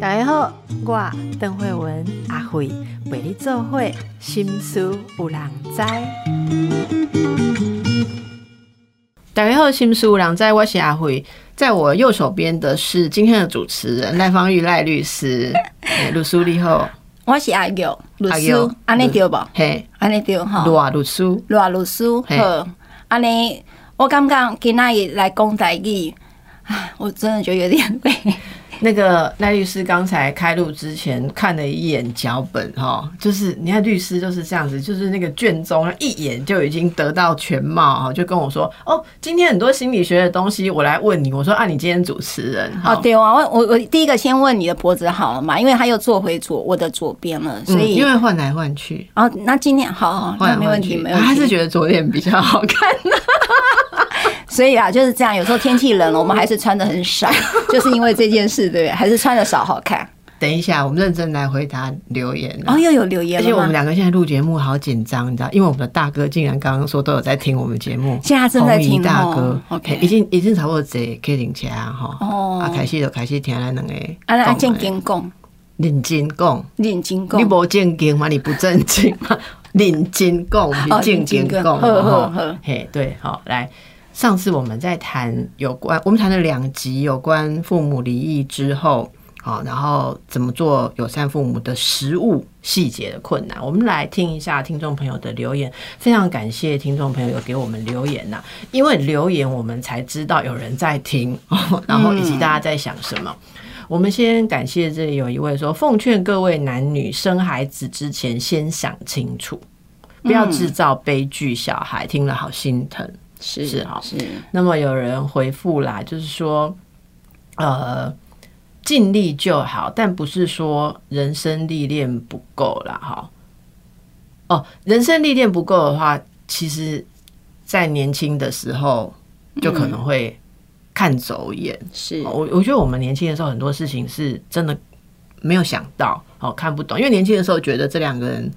大家好，我邓慧文阿慧为你做会心思有人知。大家好，心思有人知，我是阿慧。在我右手边的是今天的主持人赖芳玉赖律师，律师你好，我是阿玉律师安尼对不？嘿，安尼对哈。罗律师，罗律师嘿好，安尼我感觉今仔日来讲台语，唉，我真的觉得有点累。那个赖律师刚才开录之前看了一眼脚本哈，就是你看律师就是这样子，就是那个卷宗一眼就已经得到全貌哈，就跟我说哦，今天很多心理学的东西我来问你，我说啊，你今天主持人哦，哈，对啊，我我我第一个先问你的脖子好了嘛，因为他又坐回左我的左边了，所嗯以因为换来换去，哦，那今天好好，换来换那没问题，没问题。他还是觉得左脸比较好看。所以啊，就是这样。有时候天气冷了，我们还是穿的很少，就是因为这件事，对不对？还是穿的少好看。等一下，我们认真来回答留言啊哦，又有留言？而且我们两个现在录节目好紧张，你知道，因为我们的大哥竟然刚刚说都有在听我们节目，现在正在听大哦哥 OK 已经已经差不多坐可以领起来哈。哦啊，开始就开始听咱两个啊，来讲正经讲，认真讲，认真讲你。无正经嘛，你不正经嘛，认真讲，你哦正经讲，认真讲好好好嘿，对，好，来。上次我们在谈有关，我们谈了两集有关父母离异之后，好，然后怎么做友善父母的实务细节的困难。我们来听一下听众朋友的留言，非常感谢听众朋友给我们留言呐、因为留言我们才知道有人在听，然后以及大家在想什么。我们先感谢这里有一位说，奉劝各位男女生孩子之前先想清楚，不要制造悲剧，小孩听了好心疼。是哈是，那么有人回复啦，就是说，呃，尽力就好，但不是说人生历练不够啦，哈。哦，人生历练不够的话，其实，在年轻的时候就可能会看走眼。是哦我我觉得我们年轻的时候很多事情是真的没有想到，哦，看不懂，因为年轻的时候觉得这两个人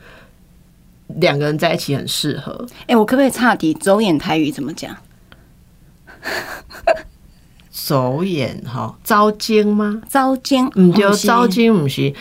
两个人在一起很适合，哎、我可不可以岔题？走眼台语怎么讲？走眼哈，招奸吗？招奸，唔对，招奸唔是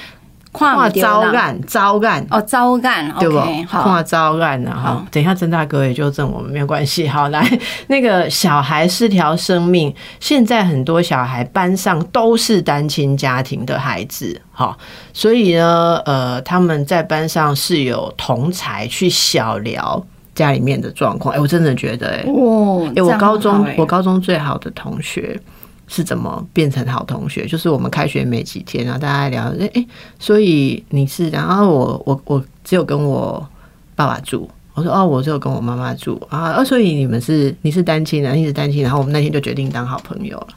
看看不到招案，招案哦，招干对不？看招案然后好。等一下曾大哥也纠正我们，没有关系。好，来，那个小孩是条生命，现在很多小孩班上都是单亲家庭的孩子，好，所以呢，呃，他们在班上是有同才去小聊家里面的状况。哎、我真的觉得、哎，我高中我高中最好的同学是怎么变成好同学？就是我们开学没几天，然后大家聊，哎、哎所以你是，然后我我我只有跟我爸爸住。我说哦，我只有跟我妈妈住啊，哦，所以你们是你是单亲的，你是单亲，然后我们那天就决定当好朋友了，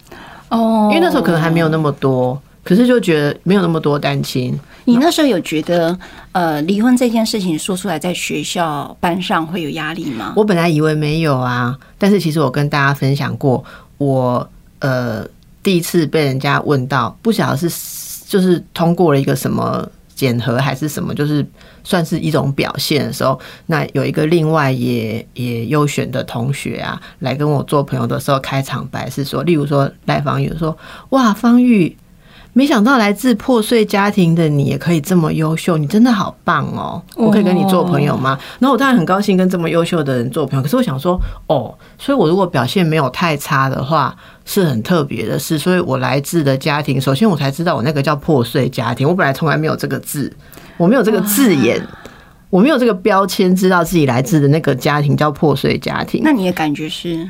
哦，因为那时候可能还没有那么多，可是就觉得没有那么多单亲，你那时候有觉得呃离婚这件事情说出来，在学校班上会有压力吗？我本来以为没有啊，但是其实我跟大家分享过，我呃第一次被人家问到，不晓得是就是通过了一个什么检核还是什么，就是算是一种表现的时候，那有一个另外也也优选的同学啊，来跟我做朋友的时候，开场白是说，例如说来访友说，哇，方玉。没想到来自破碎家庭的你也可以这么优秀，你真的好棒哦！我可以跟你做朋友吗？然后我当然很高兴跟这么优秀的人做朋友，可是我想说，哦，所以我如果表现没有太差的话，是很特别的事。所以我来自的家庭，首先我才知道我那个叫破碎家庭，我本来从来没有这个字，我没有这个字眼，我没有这个标签，知道自己来自的那个家庭叫破碎家庭。那你的感觉是？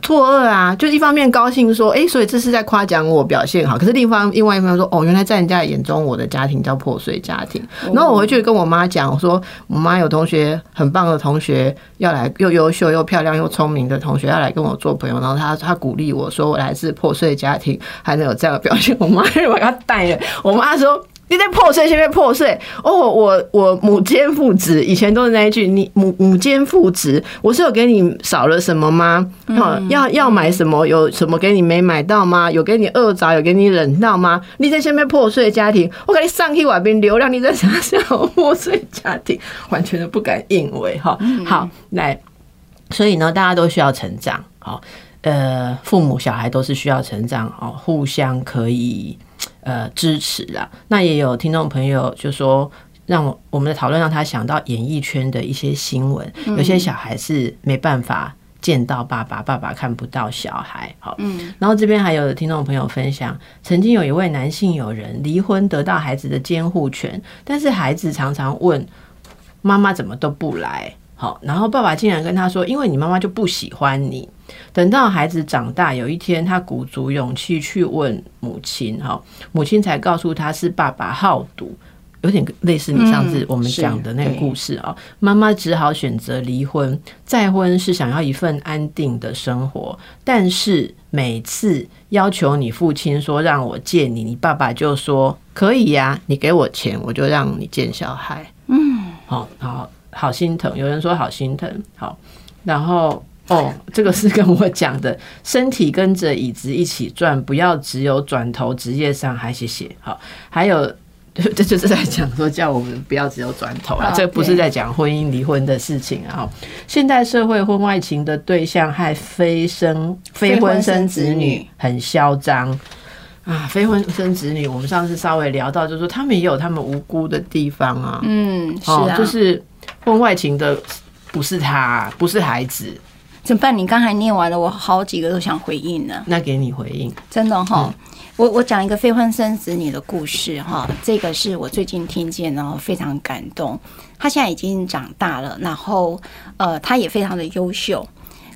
错愕啊，就一方面高兴说，哎、所以这是在夸奖我表现好，可是另一方另外一方面说，哦，原来在人家眼中，我的家庭叫破碎家庭。然后我回去跟我妈讲，我说我妈有同学很棒的同学要来，又优秀又漂亮又聪明的同学要来跟我做朋友，然后她她鼓励我说我来自破碎家庭，还能有这样的表现，我妈就把她带了。我妈说。你在破碎，先被破碎哦！我我母兼父职，以前都是那一句，你母母兼父职，我是有给你少了什么吗？哦，要要买什么？有什么给你没买到吗？有给你饿着，有给你忍到吗？你在下面破碎家庭，我给你上一碗冰流量，你在想想我破碎家庭，完全都不敢应为哈。好，来，所以呢，大家都需要成长。好，呃，父母小孩都是需要成长哦，互相可以呃支持啦。那也有听众朋友就说，让我们的讨论让他想到演艺圈的一些新闻，有些小孩是没办法见到爸爸，爸爸看不到小孩。好，嗯，然后这边还有听众朋友分享，曾经有一位男性友人离婚得到孩子的监护权，但是孩子常常问妈妈怎么都不来。好，然后爸爸竟然跟他说：“因为你妈妈就不喜欢你。”等到孩子长大，有一天他鼓足勇气去问母亲，哈，母亲才告诉他是爸爸好赌，有点类似你上次我们讲的那个故事啊。妈妈只好选择离婚，再婚是想要一份安定的生活，但是每次要求你父亲说让我见你，你爸爸就说可以呀，你给我钱，我就让你见小孩。嗯，好，好。好心疼，有人说好心疼，好，然后哦，这个是跟我讲的，身体跟着椅子一起转，不要只有转头职业上，还谢谢，好，还有 这就是在讲说叫我们不要只有转头啊，这不是在讲婚姻离婚的事情啊。现代社会婚外情的对象还非生非婚生子女，很嚣张啊，非婚生子女，我们上次稍微聊到，就是说他们也有他们无辜的地方啊，嗯，是啊，就是。婚外情的不是他，不是孩子，怎么办？你刚才念完了，我好几个都想回应呢。那给你回应，真的哈。我我讲一个非婚生子女的故事哈，这个是我最近听见，然后非常感动。他现在已经长大了，然后呃，他也非常的优秀。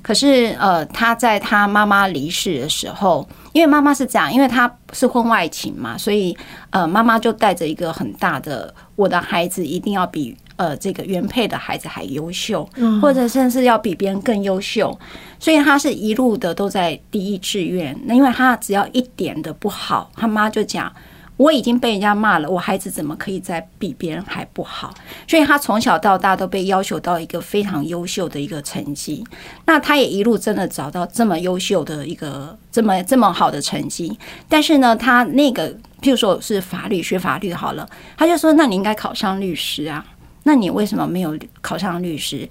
可是呃，他在他妈妈离世的时候，因为妈妈是这样，因为他是婚外情嘛，所以呃，妈妈就带着一个很大的，我的孩子一定要比。呃，这个原配的孩子还优秀，或者甚至要比别人更优秀，所以他是一路的都在第一志愿。那因为他只要一点的不好，他妈就讲我已经被人家骂了，我孩子怎么可以再比别人还不好？所以他从小到大都被要求到一个非常优秀的一个成绩。那他也一路真的找到这么优秀的一个这么这么好的成绩，但是呢，他那个譬如说是法律学法律好了，他就说那你应该考上律师啊。那你为什么没有考上律师？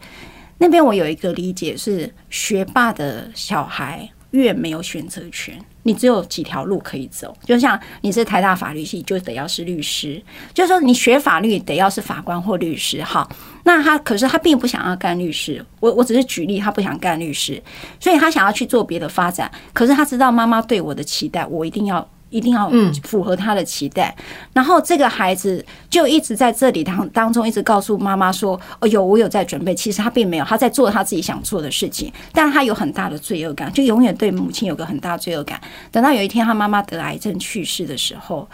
那边我有一个理解是，学霸的小孩越没有选择权，你只有几条路可以走。就像你是台大法律系，就得要是律师，就是说你学法律得要是法官或律师。好，那他可是他并不想要干律师。我我只是举例，他不想干律师，所以他想要去做别的发展。可是他知道妈妈对我的期待，我一定要。一定要符合他的期待，然后这个孩子就一直在这里当当中，一直告诉妈妈说：“哦，有我有在准备。”其实他并没有，他在做他自己想做的事情，但他有很大的罪恶感，就永远对母亲有个很大罪恶感。等到有一天他妈妈得癌症去世的时候，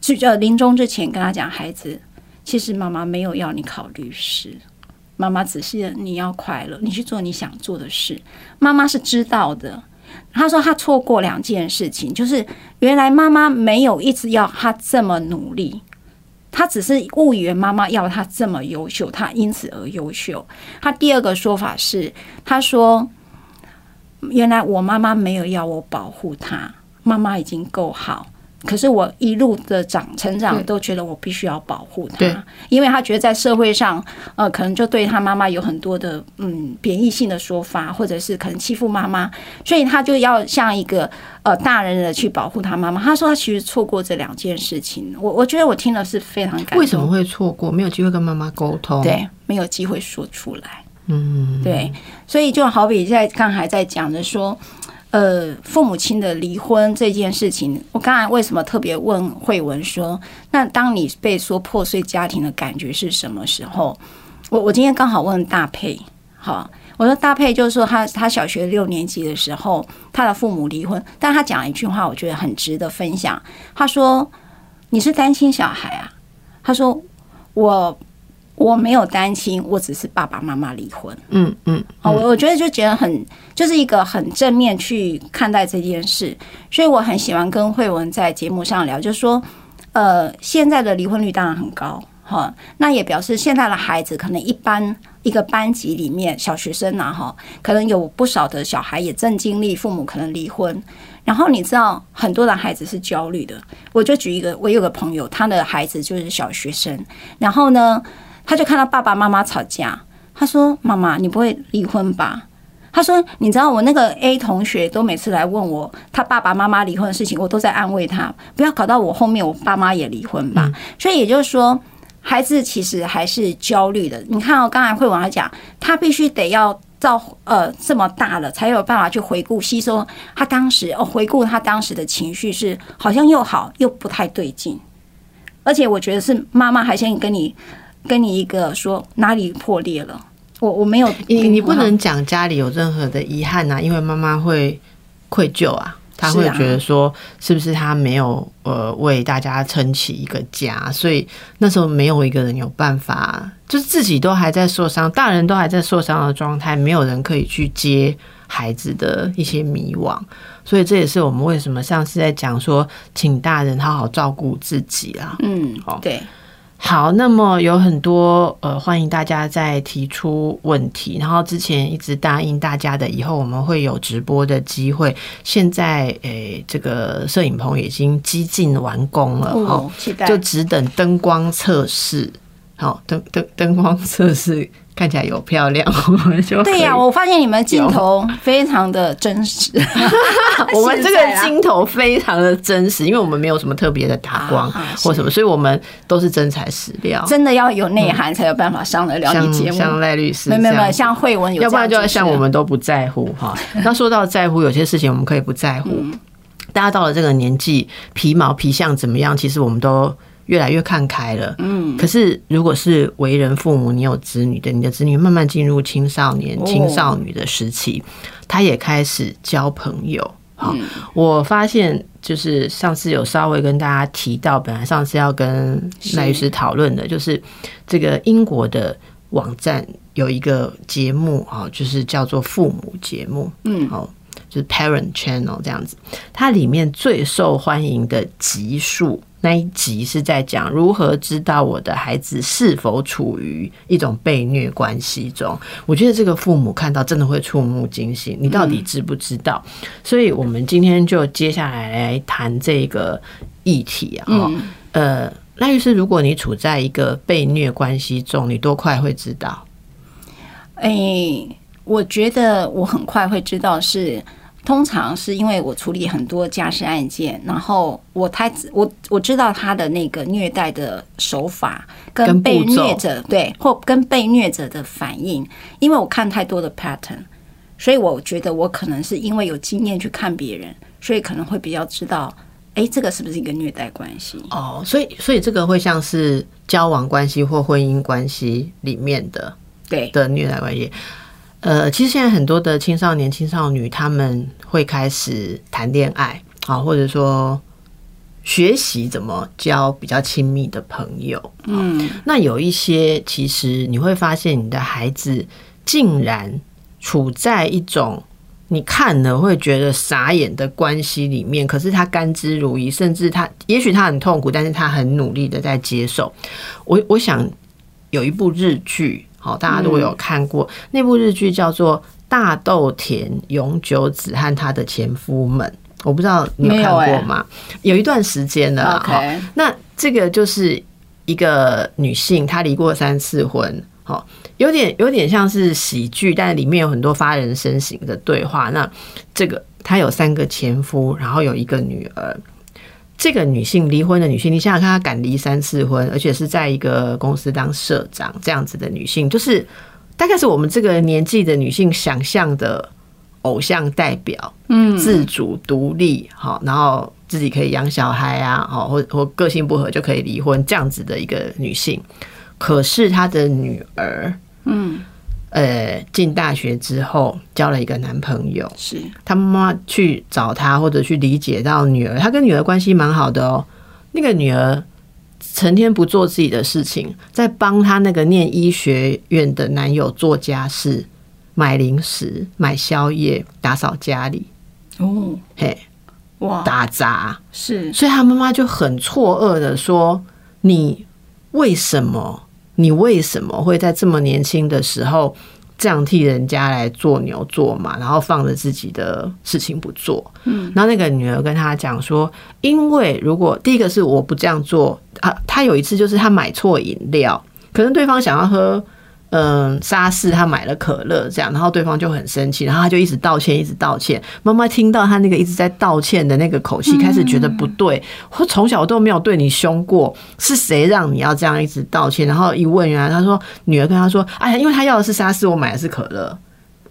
就呃临终之前跟他讲：“孩子，其实妈妈没有要你考律师，妈妈只是你要快乐，你去做你想做的事。妈妈是知道的。”他说他错过两件事情，就是原来妈妈没有一直要他这么努力，他只是误以为妈妈要他这么优秀，他因此而优秀。他第二个说法是，他说原来我妈妈没有要我保护她，妈妈已经够好。可是我一路的长成长，都觉得我必须要保护他，因为他觉得在社会上，呃，可能就对他妈妈有很多的嗯贬义性的说法，或者是可能欺负妈妈，所以他就要像一个呃大人的去保护他妈妈。他说他其实错过这两件事情，我我觉得我听了是非常感动。为什么会错过？没有机会跟妈妈沟通，对，没有机会说出来，嗯，对，所以就好比在刚才在讲的说。呃，父母亲的离婚这件事情，我刚才为什么特别问慧文说，那当你被说破碎家庭的感觉是什么时候？我我今天刚好问大佩，好，我说大佩就是说他他小学六年级的时候，他的父母离婚，但他讲了一句话，我觉得很值得分享。他说：“你是单亲小孩啊？”他说：“我。”我没有担心，我只是爸爸妈妈离婚。嗯嗯，我我觉得就觉得很，就是一个很正面去看待这件事，所以我很喜欢跟慧文在节目上聊，就是说，呃，现在的离婚率当然很高，哈，那也表示现在的孩子可能一般一个班级里面小学生啊，哈，可能有不少的小孩也正经历父母可能离婚，然后你知道很多的孩子是焦虑的，我就举一个，我有个朋友，他的孩子就是小学生，然后呢。他就看到爸爸妈妈吵架，他说：“妈妈，你不会离婚吧？”他说：“你知道我那个 A 同学都每次来问我他爸爸妈妈离婚的事情，我都在安慰他，不要搞到我后面我爸妈也离婚吧。所以也就是说，孩子其实还是焦虑的。你看哦，刚才慧文他讲，他必须得要到呃这么大了，才有办法去回顾吸收他当时哦，回顾他当时的情绪是好像又好又不太对劲。而且我觉得是妈妈还先跟你跟你一个说哪里破裂了。”我我没有，你你不能讲家里有任何的遗憾呐，因为妈妈会愧疚啊，她会觉得说是不是她没有呃为大家撑起一个家，所以那时候没有一个人有办法，就是自己都还在受伤，大人都还在受伤的状态，没有人可以去接孩子的一些迷惘，所以这也是我们为什么上次在讲说，请大人好好照顾自己啊，嗯，好，对。好，那么有很多呃，欢迎大家再提出问题。然后之前一直答应大家的，以后我们会有直播的机会。现在诶，这个摄影棚已经几近完工了，哦，期待，就只等灯光测试。好，灯灯灯光测试。看起来有漂亮，我们就对呀。我发现你们镜头非常的真实，我们这个镜头非常的真实，因为我们没有什么特别的打光或什么，所以我们都是真材实料。真的要有内涵才有办法上得了你节目。像赖律师，没有没有，像慧文，要不然就要像我们都不在乎哈。那说到在乎，有些事情我们可以不在乎。大家到了这个年纪，皮毛皮相怎么样？其实我们都。越来越看开了，嗯。可是，如果是为人父母，你有子女的，你的子女慢慢进入青少年、青少女的时期，他也开始交朋友。好，我发现就是上次有稍微跟大家提到，本来上次要跟赖律师讨论的，就是这个英国的网站有一个节目啊，就是叫做父母节目，嗯，好，就是 Parent Channel 这样子，它里面最受欢迎的集数。那一集是在讲如何知道我的孩子是否处于一种被虐关系中。我觉得这个父母看到真的会触目惊心，你到底知不知道？所以，我们今天就接下来来谈这个议题啊。呃，那于是，如果你处在一个被虐关系中，你多快会知道？哎，我觉得我很快会知道是。通常是因为我处理很多家事案件，然后我太我我知道他的那个虐待的手法跟被虐者对或跟被虐者的反应，因为我看太多的 pattern，所以我觉得我可能是因为有经验去看别人，所以可能会比较知道，哎，这个是不是一个虐待关系？哦，所以所以这个会像是交往关系或婚姻关系里面的对的虐待关系。呃，其实现在很多的青少年、青少女他们会开始谈恋爱，啊，或者说学习怎么交比较亲密的朋友。嗯，那有一些其实你会发现，你的孩子竟然处在一种你看了会觉得傻眼的关系里面，可是他甘之如饴，甚至他也许他很痛苦，但是他很努力的在接受。我我想有一部日剧。好，大家如果有看过那部日剧，叫做《大豆田永久子和他的前夫们》，我不知道你有看过吗？有一段时间了。OK，那这个就是一个女性，她离过三次婚，好，有点有点像是喜剧，但里面有很多发人深省的对话。那这个她有三个前夫，然后有一个女儿。这个女性离婚的女性，你想想看，她敢离三次婚，而且是在一个公司当社长这样子的女性，就是大概是我们这个年纪的女性想象的偶像代表，嗯，自主独立，好，然后自己可以养小孩啊，好，或或个性不合就可以离婚这样子的一个女性，可是她的女儿，嗯。呃，进大学之后交了一个男朋友，是他妈妈去找他，或者去理解到女儿，他跟女儿关系蛮好的哦。那个女儿成天不做自己的事情，在帮他那个念医学院的男友做家事、买零食、买宵夜、打扫家里。哦，嘿，哇，打杂是，所以他妈妈就很错愕的说：“你为什么？”你为什么会在这么年轻的时候这样替人家来做牛做马，然后放着自己的事情不做？嗯，然后那个女儿跟他讲说，因为如果第一个是我不这样做啊，他有一次就是他买错饮料，可能对方想要喝嗯，沙士他买了可乐这样，然后对方就很生气，然后他就一直道歉，一直道歉。妈妈听到他那个一直在道歉的那个口气，开始觉得不对。我从小都没有对你凶过，是谁让你要这样一直道歉？然后一问，原来他说女儿跟他说：“哎呀，因为他要的是沙士，我买的是可乐。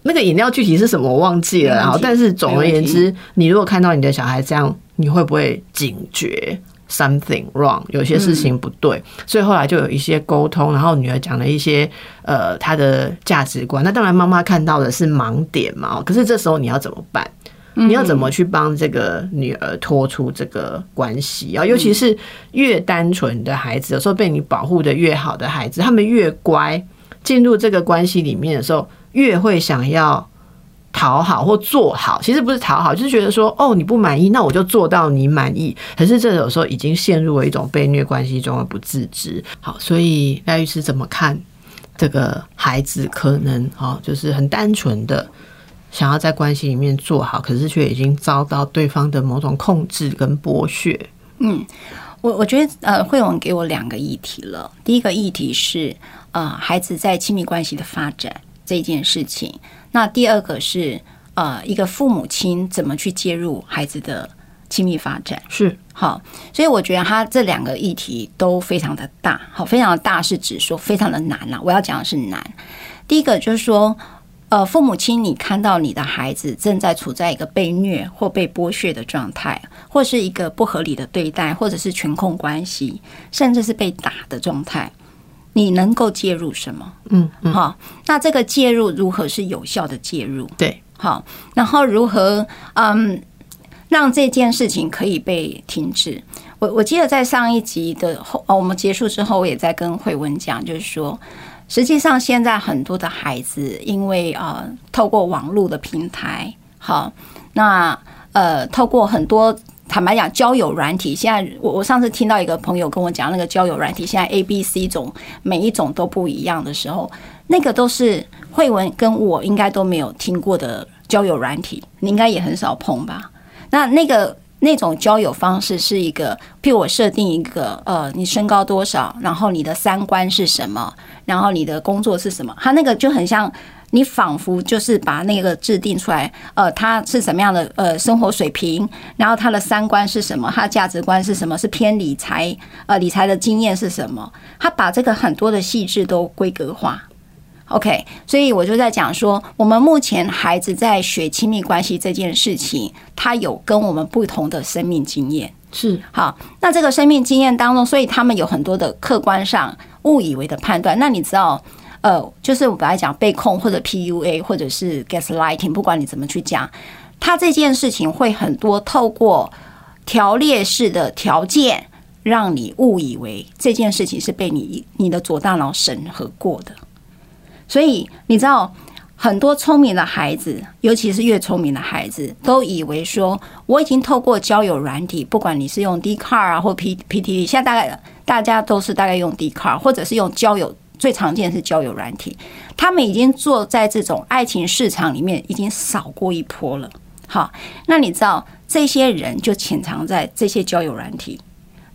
那个饮料具体是什么我忘记了。然后，但是总而言之，你如果看到你的小孩这样，你会不会警觉？” Something wrong，有些事情不对，所以后来就有一些沟通，然后女儿讲了一些呃她的价值观。那当然妈妈看到的是盲点嘛，可是这时候你要怎么办？你要怎么去帮这个女儿脱出这个关系啊？尤其是越单纯的孩子，有时候被你保护的越好的孩子，他们越乖，进入这个关系里面的时候，越会想要。讨好或做好，其实不是讨好，就是觉得说，哦，你不满意，那我就做到你满意。可是这有时候已经陷入了一种被虐关系中而不自知。好，所以赖律师怎么看这个孩子可能哦，就是很单纯的想要在关系里面做好，可是却已经遭到对方的某种控制跟剥削。嗯，我我觉得呃，慧文给我两个议题了。第一个议题是呃，孩子在亲密关系的发展这件事情。那第二个是呃，一个父母亲怎么去介入孩子的亲密发展是好，所以我觉得他这两个议题都非常的大，好，非常的大是指说非常的难了。我要讲的是难。第一个就是说，呃，父母亲，你看到你的孩子正在处在一个被虐或被剥削的状态，或是一个不合理的对待，或者是权控关系，甚至是被打的状态。你能够介入什么？嗯，好，那这个介入如何是有效的介入？对，好，然后如何嗯让这件事情可以被停止？我我记得在上一集的后，我们结束之后，我也在跟慧文讲，就是说，实际上现在很多的孩子因为呃透过网络的平台，好，那呃透过很多。坦白讲，交友软体现在，我我上次听到一个朋友跟我讲，那个交友软体现在 A、B、C 种每一种都不一样的时候，那个都是慧文跟我应该都没有听过的交友软体，你应该也很少碰吧？那那个那种交友方式是一个，譬如我设定一个，呃，你身高多少，然后你的三观是什么，然后你的工作是什么，它那个就很像。你仿佛就是把那个制定出来，呃，他是什么样的呃生活水平，然后他的三观是什么，他的价值观是什么，是偏理财，呃，理财的经验是什么？他把这个很多的细致都规格化。OK，所以我就在讲说，我们目前孩子在学亲密关系这件事情，他有跟我们不同的生命经验。是好，那这个生命经验当中，所以他们有很多的客观上误以为的判断。那你知道？呃，就是我本来讲被控或者 PUA 或者是 gaslighting，不管你怎么去讲，他这件事情会很多透过条列式的条件，让你误以为这件事情是被你你的左大脑审核过的。所以你知道，很多聪明的孩子，尤其是越聪明的孩子，都以为说我已经透过交友软体，不管你是用 d c a r 啊或 P PTT，现在大概大家都是大概用 d c a r 或者是用交友。最常见是交友软体，他们已经坐在这种爱情市场里面，已经扫过一波了。好，那你知道这些人就潜藏在这些交友软体，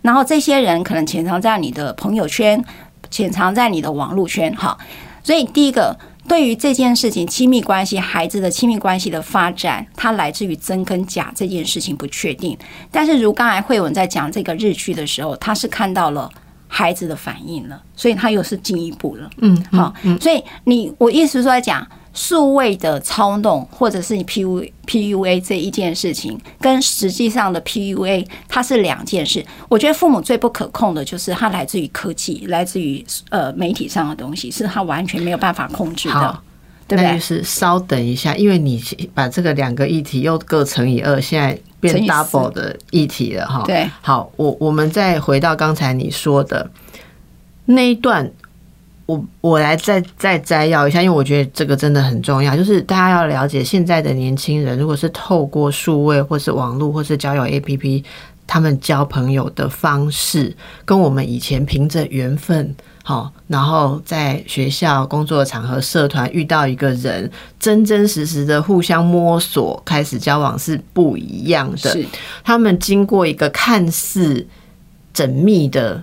然后这些人可能潜藏在你的朋友圈，潜藏在你的网络圈。好，所以第一个，对于这件事情，亲密关系，孩子的亲密关系的发展，它来自于真跟假这件事情不确定。但是如刚才慧文在讲这个日剧的时候，他是看到了。孩子的反应了，所以他又是进一步了。嗯，好，所以你我意思是说来讲，数位的操弄或者是你 P U P U A 这一件事情，跟实际上的 P U A 它是两件事。我觉得父母最不可控的就是它来自于科技，来自于呃媒体上的东西，是他完全没有办法控制的。对不对？是稍等一下，因为你把这个两个议题又各乘以二，现在。变 double 的议题了哈，对，好，我我们再回到刚才你说的那一段，我我来再再摘要一下，因为我觉得这个真的很重要，就是大家要了解现在的年轻人，如果是透过数位或是网络或是交友 APP，他们交朋友的方式，跟我们以前凭着缘分。好，然后在学校工作场合、社团遇到一个人，真真实实的互相摸索，开始交往是不一样的。是他们经过一个看似缜密的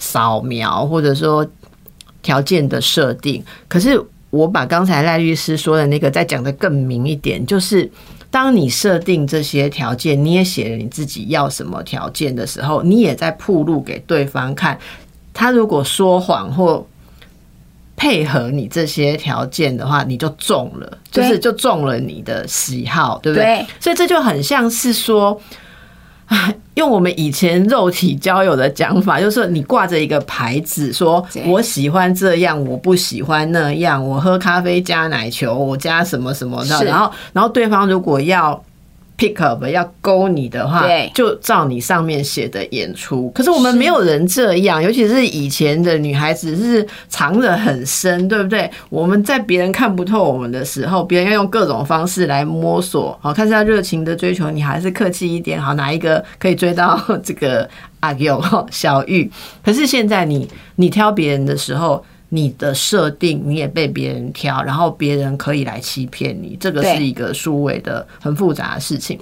扫描，或者说条件的设定。可是我把刚才赖律师说的那个再讲的更明一点，就是当你设定这些条件，你也写了你自己要什么条件的时候，你也在铺路给对方看。他如果说谎或配合你这些条件的话，你就中了，就是就中了你的喜好，对不对？所以这就很像是说。用我们以前肉体交友的讲法，就是你挂着一个牌子，说我喜欢这样，我不喜欢那样，我喝咖啡加奶球，我加什么什么的，然后，然后对方如果要。Pick up 要勾你的话，就照你上面写的演出。可是我们没有人这样，尤其是以前的女孩子是藏得很深，对不对？我们在别人看不透我们的时候，别人要用各种方式来摸索，好看是要热情的追求你，还是客气一点？好，哪一个可以追到这个阿 Q 小玉？可是现在你你挑别人的时候。你的设定你也被别人挑，然后别人可以来欺骗你，这个是一个数位的很复杂的事情。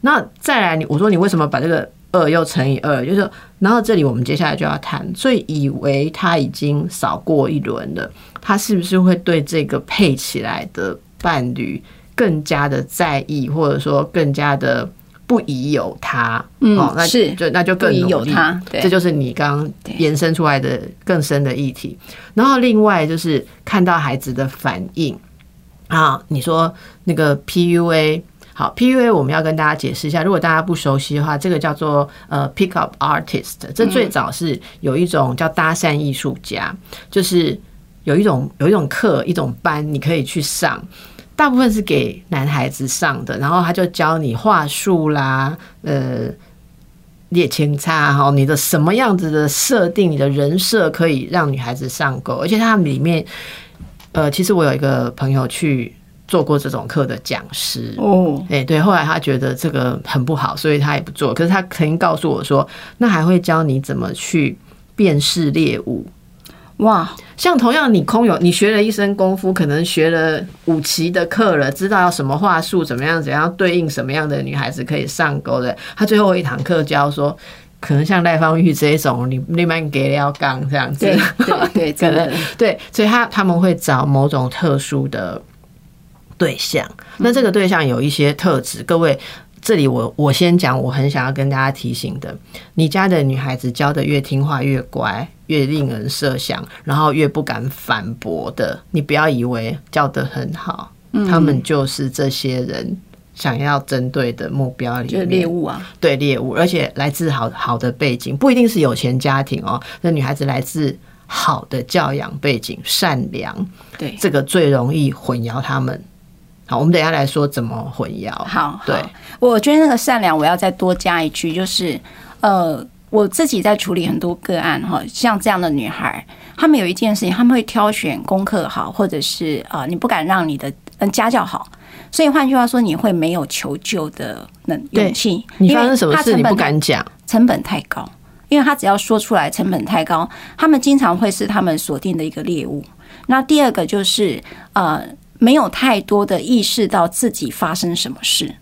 那再来，你我说你为什么把这个二又乘以二？就是，然后这里我们接下来就要谈，所以以为他已经扫过一轮了，他是不是会对这个配起来的伴侣更加的在意，或者说更加的？不宜有他，哦，那是就那就更有他，这就是你刚刚延伸出来的更深的议题。然后另外就是看到孩子的反应。啊，你说那个 PUA，好，PUA 我们要跟大家解释一下，如果大家不熟悉的话，这个叫做呃 Pick Up Artist，这最早是有一种叫搭讪艺术家，就是有一种有一种课一种班你可以去上。大部分是给男孩子上的，然后他就教你话术啦，呃，列清差哈，你的什么样子的设定，你的人设可以让女孩子上钩，而且他们里面，呃，其实我有一个朋友去做过这种课的讲师哦，哎，对，后来他觉得这个很不好，所以他也不做。可是他曾经告诉我说，那还会教你怎么去辨识猎物。哇，像同样你空有你学了一身功夫，可能学了五期的课了，知道要什么话术，怎么样怎样对应什么样的女孩子可以上钩的。他最后一堂课教说，可能像赖芳玉这种，你你蛮给料刚这样子，对对，可能对，所以他他们会找某种特殊的对象，那这个对象有一些特质，各位。这里我我先讲，我很想要跟大家提醒的，你家的女孩子教的越听话越乖，越令人设想，然后越不敢反驳的，你不要以为教的很好，他们就是这些人想要针对的目标里面猎物啊，对猎物，而且来自好好的背景，不一定是有钱家庭哦，那女孩子来自好的教养背景，善良，对这个最容易混淆他们。好，我们等下来说怎么混淆。好，对，我觉得那个善良，我要再多加一句，就是呃，我自己在处理很多个案哈，像这样的女孩，她们有一件事情，她们会挑选功课好，或者是啊，你不敢让你的嗯家教好，所以换句话说，你会没有求救的能勇气。你发生什么事你不敢讲，成本太高，因为他只要说出来，成本太高，他们经常会是他们锁定的一个猎物。那第二个就是呃。没有太多的意识到自己发生什么事，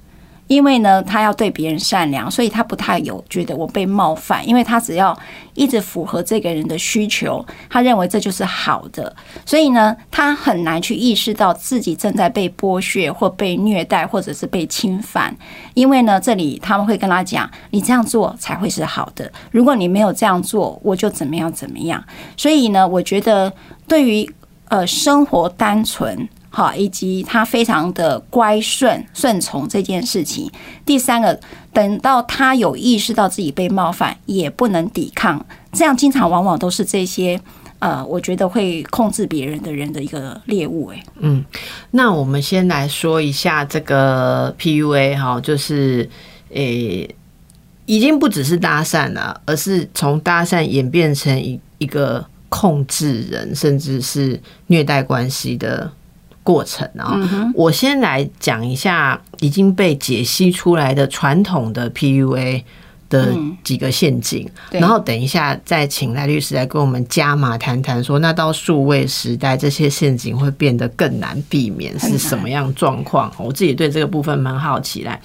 因为呢，他要对别人善良，所以他不太有觉得我被冒犯，因为他只要一直符合这个人的需求，他认为这就是好的，所以呢，他很难去意识到自己正在被剥削或被虐待或者是被侵犯，因为呢，这里他们会跟他讲，你这样做才会是好的，如果你没有这样做，我就怎么样怎么样。所以呢，我觉得对于呃生活单纯。好，以及他非常的乖顺顺从这件事情。第三个，等到他有意识到自己被冒犯，也不能抵抗，这样经常往往都是这些呃，我觉得会控制别人的人的一个猎物。哎，嗯，那我们先来说一下这个 PUA 哈，就是诶，已经不只是搭讪了，而是从搭讪演变成一一个控制人，甚至是虐待关系的。过程啊，我先来讲一下已经被解析出来的传统的 PUA 的几个陷阱，对然后等一下再请赖律师来跟我们加码谈谈，说那到数位时代这些陷阱会变得更难避免是什么样状况？我自己对这个部分蛮好奇来。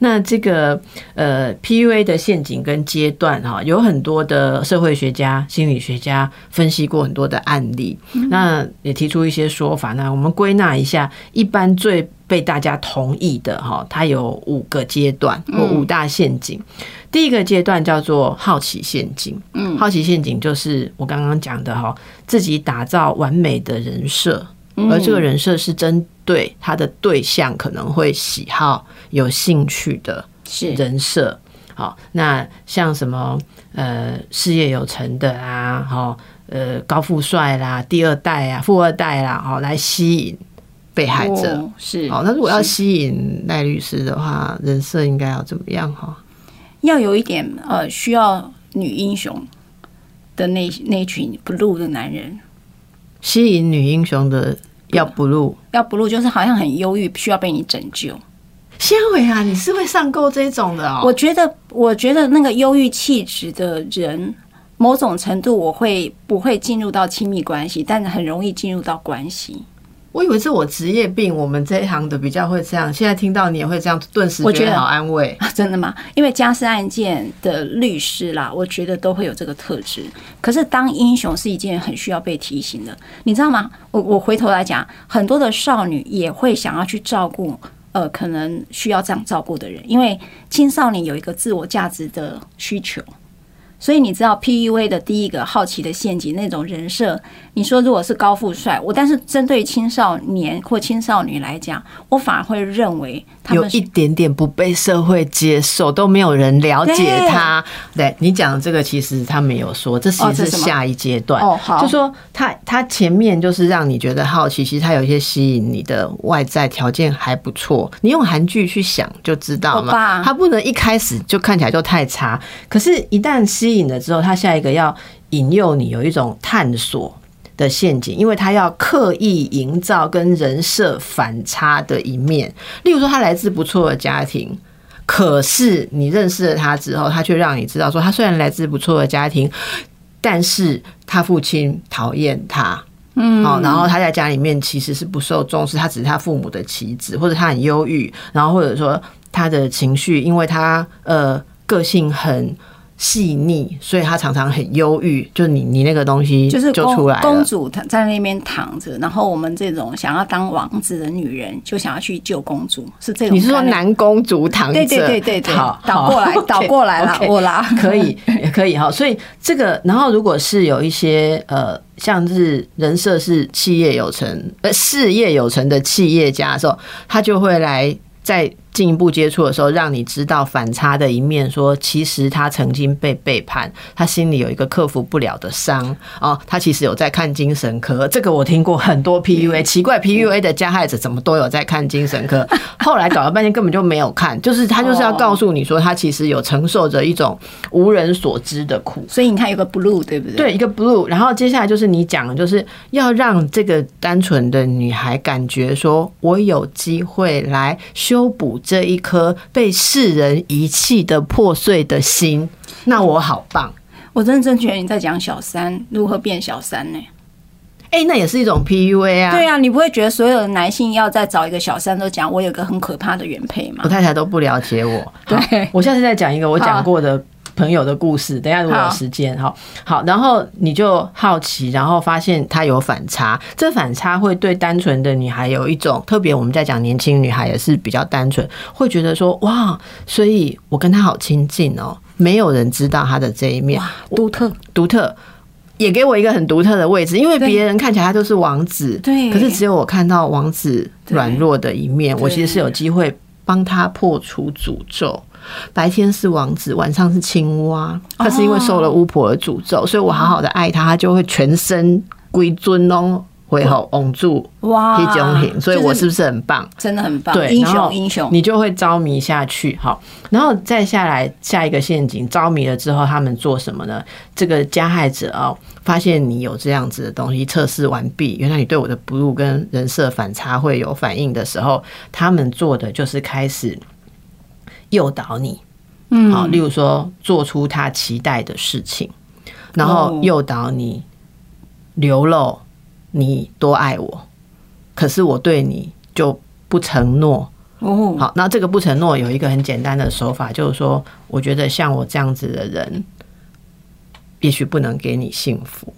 那这个呃 PUA 的陷阱跟阶段哈，有很多的社会学家、心理学家分析过很多的案例，那也提出一些说法。那我们归纳一下，一般最被大家同意的哈，它有五个阶段或五大陷阱。第一个阶段叫做好奇陷阱，嗯，好奇陷阱就是我刚刚讲的哈，自己打造完美的人设，而这个人设是针对他的对象可能会喜好、有兴趣的是人设。好，那像什么呃事业有成的啊，哈呃高富帅啦、第二代啊、富二代啦，好来吸引被害者。哦是好，那如果要吸引赖律师的话，人设应该要怎么样哈？要有一点呃，需要女英雄的那那群 blue 的男人，吸引女英雄的要不露。要 blue 就是好像很忧郁，需要被你拯救。纤维啊，你是会上钩这种的哦。我觉得，我觉得那个忧郁气质的人，某种程度我会不会进入到亲密关系，但是很容易进入到关系。我以为是我职业病，我们这一行的比较会这样。现在听到你也会这样，顿时我觉得好安慰。啊，真的吗？因为家事案件的律师啦，我觉得都会有这个特质。可是当英雄是一件很需要被提醒的，你知道吗？我我回头来讲，很多的少女也会想要去照顾，呃，可能需要这样照顾的人，因为青少年有一个自我价值的需求。所以你知道 PUA 的第一个好奇的陷阱那种人设，你说如果是高富帅，我但是针对青少年或青少女来讲，我反而会认为他们有一点点不被社会接受，都没有人了解他。对你讲的这个，其实他没有说，这其实是下一阶段。哦好就说他他前面就是让你觉得好奇，其实他有一些吸引你的外在条件还不错。你用韩剧去想就知道欧巴嘛，他不能一开始就看起来就太差，可是，一旦吸引了之后，他下一个要引诱你有一种探索。的陷阱，因为他要刻意营造跟人设反差的一面。例如说，他来自不错的家庭，可是你认识了他之后，他却让你知道说，他虽然来自不错的家庭，但是他父亲讨厌他。嗯，好，然后他在家里面其实是不受重视，他只是他父母的棋子，或者他很忧郁，然后或者说他的情绪，因为他呃个性很细腻，所以他常常很忧郁。就你你那个东西就是就出来了公主她在那边躺着，然后我们这种想要当王子的女人就想要去救公主，是这种你是说男公主躺着？对对对对对好，倒过来倒过来了 我啦可以也可以哈。所以这个，然后如果是有一些呃，像是人设是企业有成呃事业有成的企业家的时候，他就会来在进一步接触的时候，让你知道反差的一面，说其实他曾经被背叛，他心里有一个克服不了的伤哦，他其实有在看精神科。这个我听过很多 PUA，奇怪 PUA 的加害者怎么都有在看精神科，后来搞了半天根本就没有看，就是他就是要告诉你说，他其实有承受着一种无人所知的苦。所以你看有个 blue 对不对？对，一个 blue，然后接下来就是你讲的，就是要让这个单纯的女孩感觉说，我有机会来修补这一颗被世人遗弃的破碎的心，那我好棒。我认真觉得你在讲小三如何变小三呢？哎、那也是一种 PUA 啊。对啊，你不会觉得所有的男性要再找一个小三都讲我有个很可怕的原配吗我？太太都不了解我。好对我下次再讲一个我讲过的朋友的故事。等一下如果有时间，哈好，然后你就好奇，然后发现他有反差，这反差会对单纯的女孩有一种特别。我们在讲年轻女孩也是比较单纯，会觉得说哇，所以我跟他好亲近哦，没有人知道他的这一面，独特，独特。也给我一个很独特的位置，因为别人看起来他都是王子，对可是只有我看到王子软弱的一面，我其实是有机会帮他破除诅咒。白天是王子，晚上是青蛙。他是因为受了巫婆的诅咒，所以我好好的爱他，他就会全身归尊哦，会好拥住哇一种型，所以我是不是很棒？真的很棒，对，英雄英雄。你就会着迷下去。好，然后再下来下一个陷阱，着迷了之后，他们做什么呢？这个加害者哦，发现你有这样子的东西，测试完毕，原来你对我的不入跟人设反差会有反应的时候，他们做的就是开始诱导你。嗯，好，例如说做出他期待的事情，然后诱导你流露你多爱我，可是我对你就不承诺。哦，好，那这个不承诺有一个很简单的手法，就是说，我觉得像我这样子的人，也许不能给你幸福。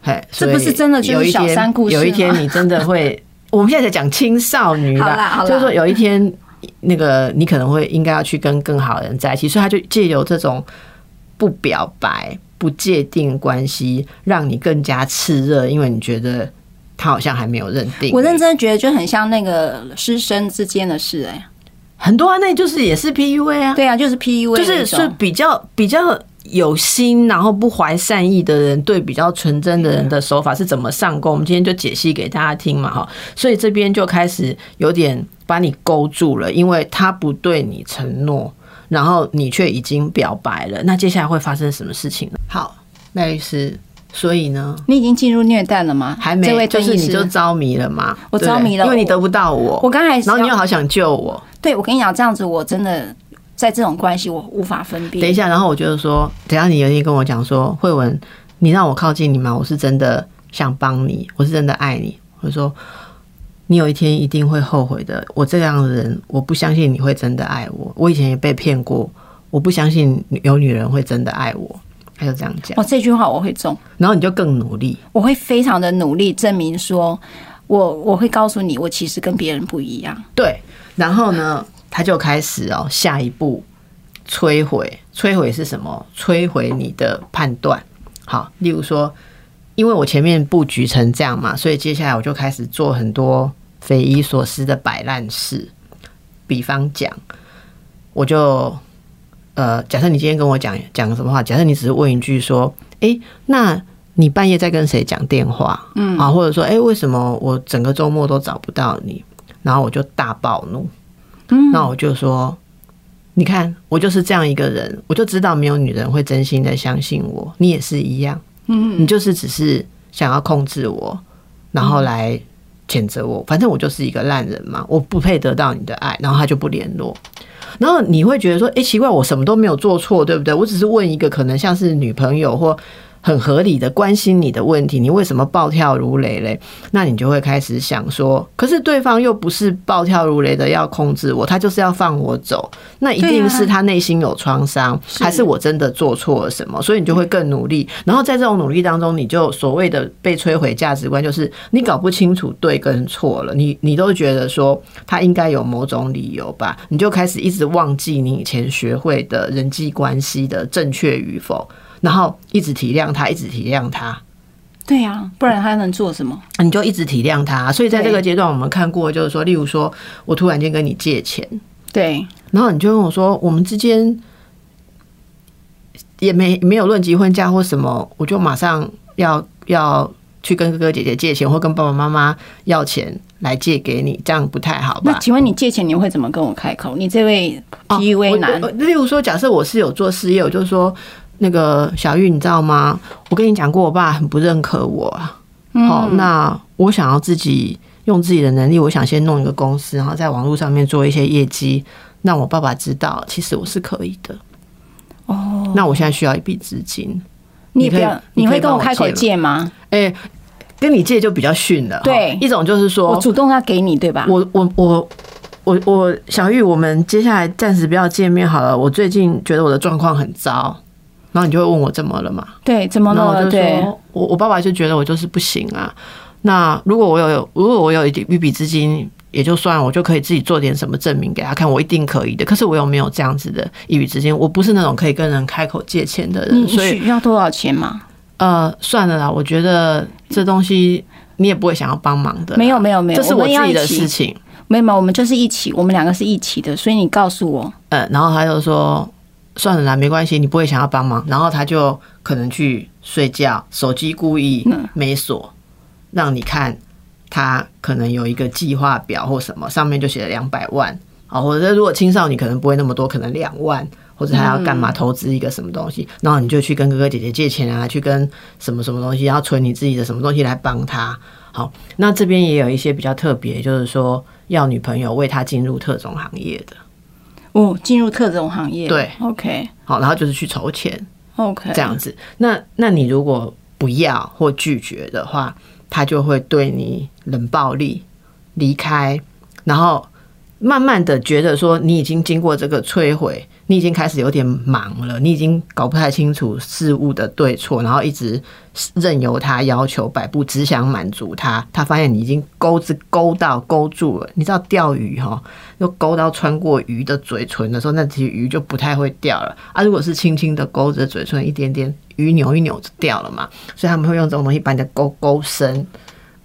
嘿，这不是真的就是小三故事有一天你真的会，我们现在在讲青少年的，就是说有一天那个你可能会应该要去跟更好的人在一起，所以他就借由这种不表白、不界定关系，让你更加炽热，因为你觉得。他好像还没有认定。我认真觉得就很像那个师生之间的事哎，很多啊，那就是也是 PUA 啊，对啊，就是 PUA，就是是比较比较有心，然后不怀善意的人对比较纯真的人的手法是怎么上钩？我们今天就解析给大家听嘛，哈，所以这边就开始有点把你勾住了，因为他不对你承诺，然后你却已经表白了，那接下来会发生什么事情呢？好，麦律师。所以呢，你已经进入虐待了吗？还没，就是你就着迷了吗？我着迷了，因为你得不到我。我刚才，然后你又好想救我。对，我跟你讲，这样子我真的在这种关系我无法分辨。等一下，然后我觉得说，等下你有一天跟我讲说，慧文，你让我靠近你吗？我是真的想帮你，我是真的爱你。我说，你有一天一定会后悔的。我这样的人，我不相信你会真的爱我。我以前也被骗过，我不相信有女人会真的爱我。他就这样讲，哦，这句话我会中，然后你就更努力，我会非常的努力证明说，我我会告诉你，我其实跟别人不一样。对，然后呢，他就开始哦，下一步摧毁，摧毁是什么？摧毁你的判断。好，例如说，因为我前面布局成这样嘛，所以接下来我就开始做很多匪夷所思的摆烂事。比方讲，我就。呃，假设你今天跟我讲讲什么话？假设你只是问一句说：“哎，那你半夜在跟谁讲电话？”嗯，啊，或者说：“哎，为什么我整个周末都找不到你？”然后我就大暴怒。嗯，那我就说：“你看，我就是这样一个人，我就知道没有女人会真心的相信我，你也是一样。嗯，你就是只是想要控制我，然后来谴责我。反正我就是一个烂人嘛，我不配得到你的爱。”然后他就不联络。然后你会觉得说，哎，奇怪，我什么都没有做错，对不对？我只是问一个可能像是女朋友或。很合理的关心你的问题，你为什么暴跳如雷嘞？那你就会开始想说，可是对方又不是暴跳如雷的要控制我，他就是要放我走，那一定是他内心有创伤，还是我真的做错了什么？所以你就会更努力。然后在这种努力当中，你就所谓的被摧毁价值观，就是你搞不清楚对跟错了，你你都觉得说他应该有某种理由吧？你就开始一直忘记你以前学会的人际关系的正确与否。然后一直体谅他，一直体谅他，对呀，不然他能做什么？你就一直体谅他。所以在这个阶段，我们看过，就是说，例如说我突然间跟你借钱，对，然后你就跟我说，我们之间也没没有论及婚嫁或什么，我就马上要要去跟哥哥姐姐借钱，或跟爸爸妈妈要钱来借给你，这样不太好吧？那请问你借钱你会怎么跟我开口？你这位 P U A 男，例如说，假设我是有做事业，我就说。那个小玉，你知道吗？我跟你讲过，我爸很不认可我。好，那我想要自己用自己的能力，我想先弄一个公司，然后在网络上面做一些业绩，让我爸爸知道，其实我是可以的。哦，那我现在需要一笔资金，你不要，你会跟我开口借吗？哎，跟你借就比较逊了。对，一种就是说我主动要给你，对吧？我我我我我小玉，我们接下来暂时不要见面好了。我最近觉得我的状况很糟。然后你就会问我怎么了嘛？对，怎么了？对，我我爸爸就觉得我就是不行啊。那如果我有，如果我有一笔一笔资金，也就算我就可以自己做点什么证明给他看，我一定可以的。可是我又没有这样子的一笔资金，我不是那种可以跟人开口借钱的人。所以要多少钱嘛？呃，算了啦，我觉得这东西你也不会想要帮忙的。没有，没有，没有，这是我自己的事情。没有，没有，我们就是一起，我们两个是一起的。所以你告诉我，呃，然后他就说。算了啦，没关系，你不会想要帮忙，然后他就可能去睡觉，手机故意没锁，让你看他可能有一个计划表或什么，上面就写了两百万，好，或者如果青少年可能不会那么多，可能两万，或者他要干嘛投资一个什么东西，然后你就去跟哥哥姐姐借钱啊，去跟什么什么东西，要存你自己的什么东西来帮他。好，那这边也有一些比较特别，就是说要女朋友为他进入特种行业的。哦，进入特种行业，对，OK。好，然后就是去筹钱。OK，这样子。那那你如果不要或拒绝的话，他就会对你冷暴力，离开，然后慢慢的觉得说你已经经过这个摧毁，你已经开始有点忙了，你已经搞不太清楚事物的对错，然后一直任由他要求摆布，只想满足他。他发现你已经钩子勾到勾住了，你知道钓鱼哈，又勾到穿过鱼的嘴唇的时候，那其实鱼就不太会掉了啊。如果是轻轻的勾着嘴唇，一点点鱼扭一扭就掉了嘛。所以他们会用这种东西把你的钩勾深，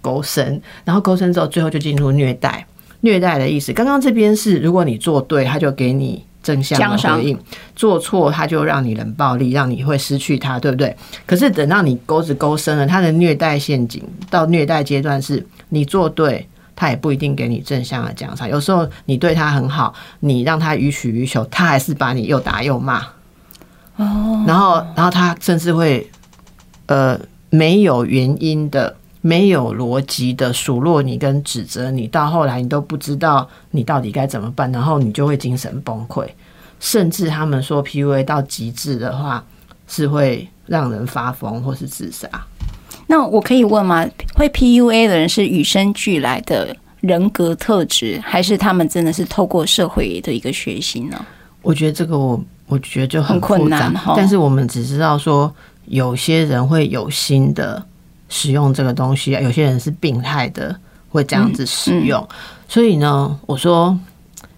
勾深，然后勾深之后，最后就进入虐待。虐待的意思，刚刚这边是如果你做对，他就给你正向的回应；做错，他就让你冷暴力，让你会失去他，对不对？可是等到你钩子钩深了，他的虐待陷阱到虐待阶段是，你做对。他也不一定给你正向的奖赏，有时候你对他很好，你让他予取予求，他还是把你又打又骂。哦，然后，然后他甚至会呃没有原因的、没有逻辑的数落你跟指责你，到后来你都不知道你到底该怎么办，然后你就会精神崩溃，甚至他们说 PUA 到极致的话是会让人发疯或是自杀。那我可以问吗？会 PUA 的人是与生俱来的人格特质，还是他们真的是透过社会的一个学习呢？我觉得这个我我觉得就很困难哈但是我们只知道说有些人会有心的使用这个东西，有些人是病态的会这样子使用。嗯所以呢，我说。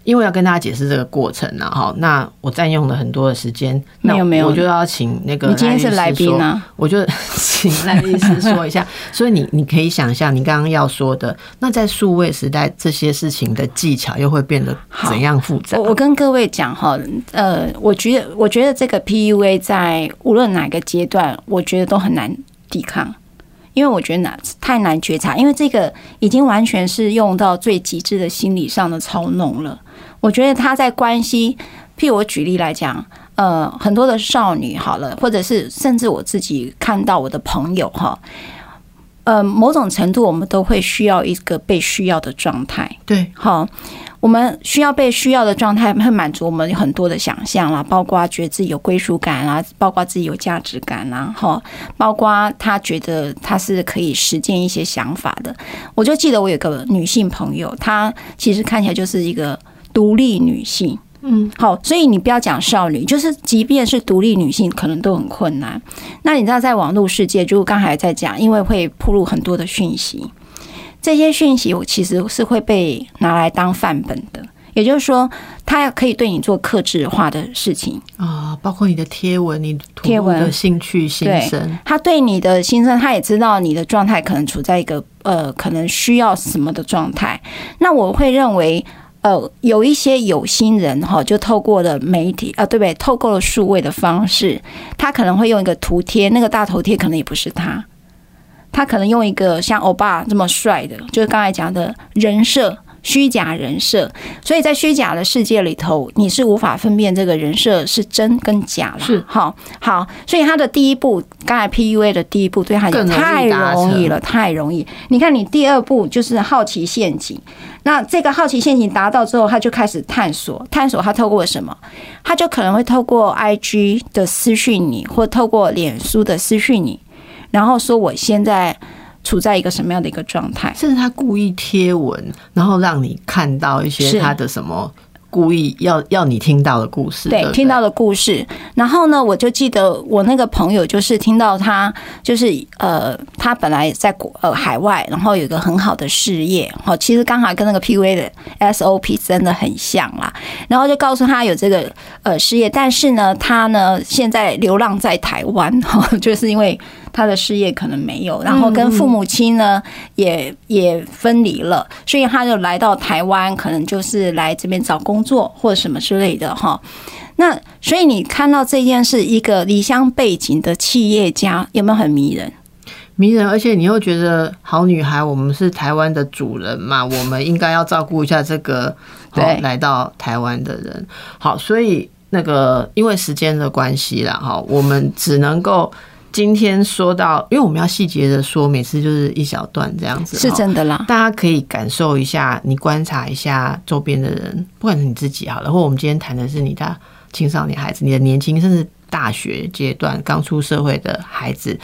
因为要跟大家解释这个过程啊，哈，那我占用了很多的时间，那没有没有我就要请那个你今天是来宾啊，我就 请赖律师说一下。所以你你可以想象，你刚刚要说的，那在数位时代，这些事情的技巧又会变得怎样复杂？我我跟各位讲哈，呃，我觉得我觉得这个 PUA 在无论哪个阶段，我觉得都很难抵抗，因为我觉得难太难觉察，因为这个已经完全是用到最极致的心理上的操弄了。我觉得他在关系，譬如我举例来讲，呃，很多的少女好了，或者是甚至我自己看到我的朋友哈，呃，某种程度我们都会需要一个被需要的状态。对，好，我们需要被需要的状态，会满足我们很多的想象啦，包括觉得自己有归属感啊，包括自己有价值感啊，哈，包括他觉得他是可以实践一些想法的。我就记得我有个女性朋友，她其实看起来就是一个独立女性。嗯，好，所以你不要讲少女，就是即便是独立女性，可能都很困难。那你知道，在网络世界，就刚才在讲，因为会铺露很多的讯息，这些讯息我其实是会被拿来当范本的。也就是说，它可以对你做克制化的事情，啊，包括你的贴文、你吐贴文露的兴趣、心对声，他对你的心声，他也知道你的状态可能处在一个呃，可能需要什么的状态。那我会认为，呃，有一些有心人哈，就透过了媒体啊、对不对？透过了数位的方式，他可能会用一个图贴，那个大头贴可能也不是他，他可能用一个像欧巴这么帅的，就是刚才讲的人设。虚假人设，所以在虚假的世界里头，你是无法分辨这个人设是真跟假了。是好好，所以他的第一步，刚才 PUA 的第一步对他讲太容易了，太容易。你看，你第二步就是好奇陷阱，那这个好奇陷阱达到之后，他就开始探索，探索他透过什么？他就可能会透过 IG 的私讯你，或透过脸书的私讯你，然后说我现在处在一个什么样的一个状态。甚至他故意贴文，然后让你看到一些他的什么故意要要你听到的故事，对，不听到的故事。然后呢，我就记得我那个朋友，就是听到他，就是呃，他本来在国呃海外，然后有一个很好的事业，哦，其实刚好跟那个 PUA 的 SOP 真的很像啦。然后就告诉他有这个呃事业，但是呢，他呢现在流浪在台湾，哈，就是因为他的事业可能没有，然后跟父母亲呢也也分离了，所以他就来到台湾，可能就是来这边找工作或者什么之类的哈。那所以你看到这件事，一个离乡背景的企业家有没有很迷人？迷人，而且你又觉得好女孩，我们是台湾的主人嘛，我们应该要照顾一下这个对来到台湾的人。好，所以那个因为时间的关系啦，哈，我们只能够今天说到，因为我们要细节的说，每次就是一小段这样子，是真的啦。大家可以感受一下，你观察一下周边的人，不管是你自己好了，或我们今天谈的是你的青少年孩子，你的年轻甚至大学阶段刚出社会的孩子。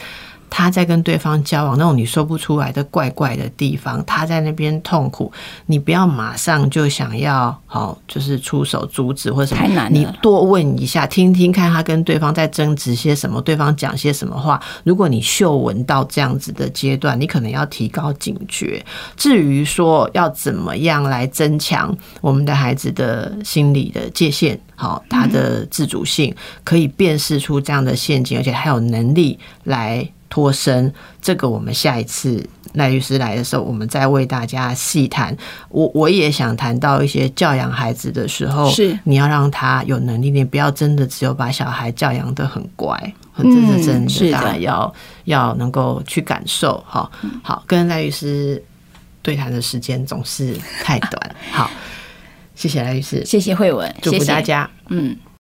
他在跟对方交往那种你说不出来的怪怪的地方，他在那边痛苦，你不要马上就想要好，就是出手阻止或者什么，太难了你多问一下，听听看他跟对方在争执些什么，对方讲些什么话。如果你嗅闻到这样子的阶段，你可能要提高警觉。至于说要怎么样来增强我们的孩子的心理的界限，好，他的自主性可以辨识出这样的陷阱，而且还有能力来。脱身，这个我们下一次赖律师来的时候，我们再为大家细谈。我我也想谈到一些教养孩子的时候，是你要让他有能力，你不要真的只有把小孩教养的很乖，这是真的，大家要要能够去感受。哈，好，跟赖律师对谈的时间总是太短。好，谢谢赖律师，谢谢慧文，祝福大家，嗯。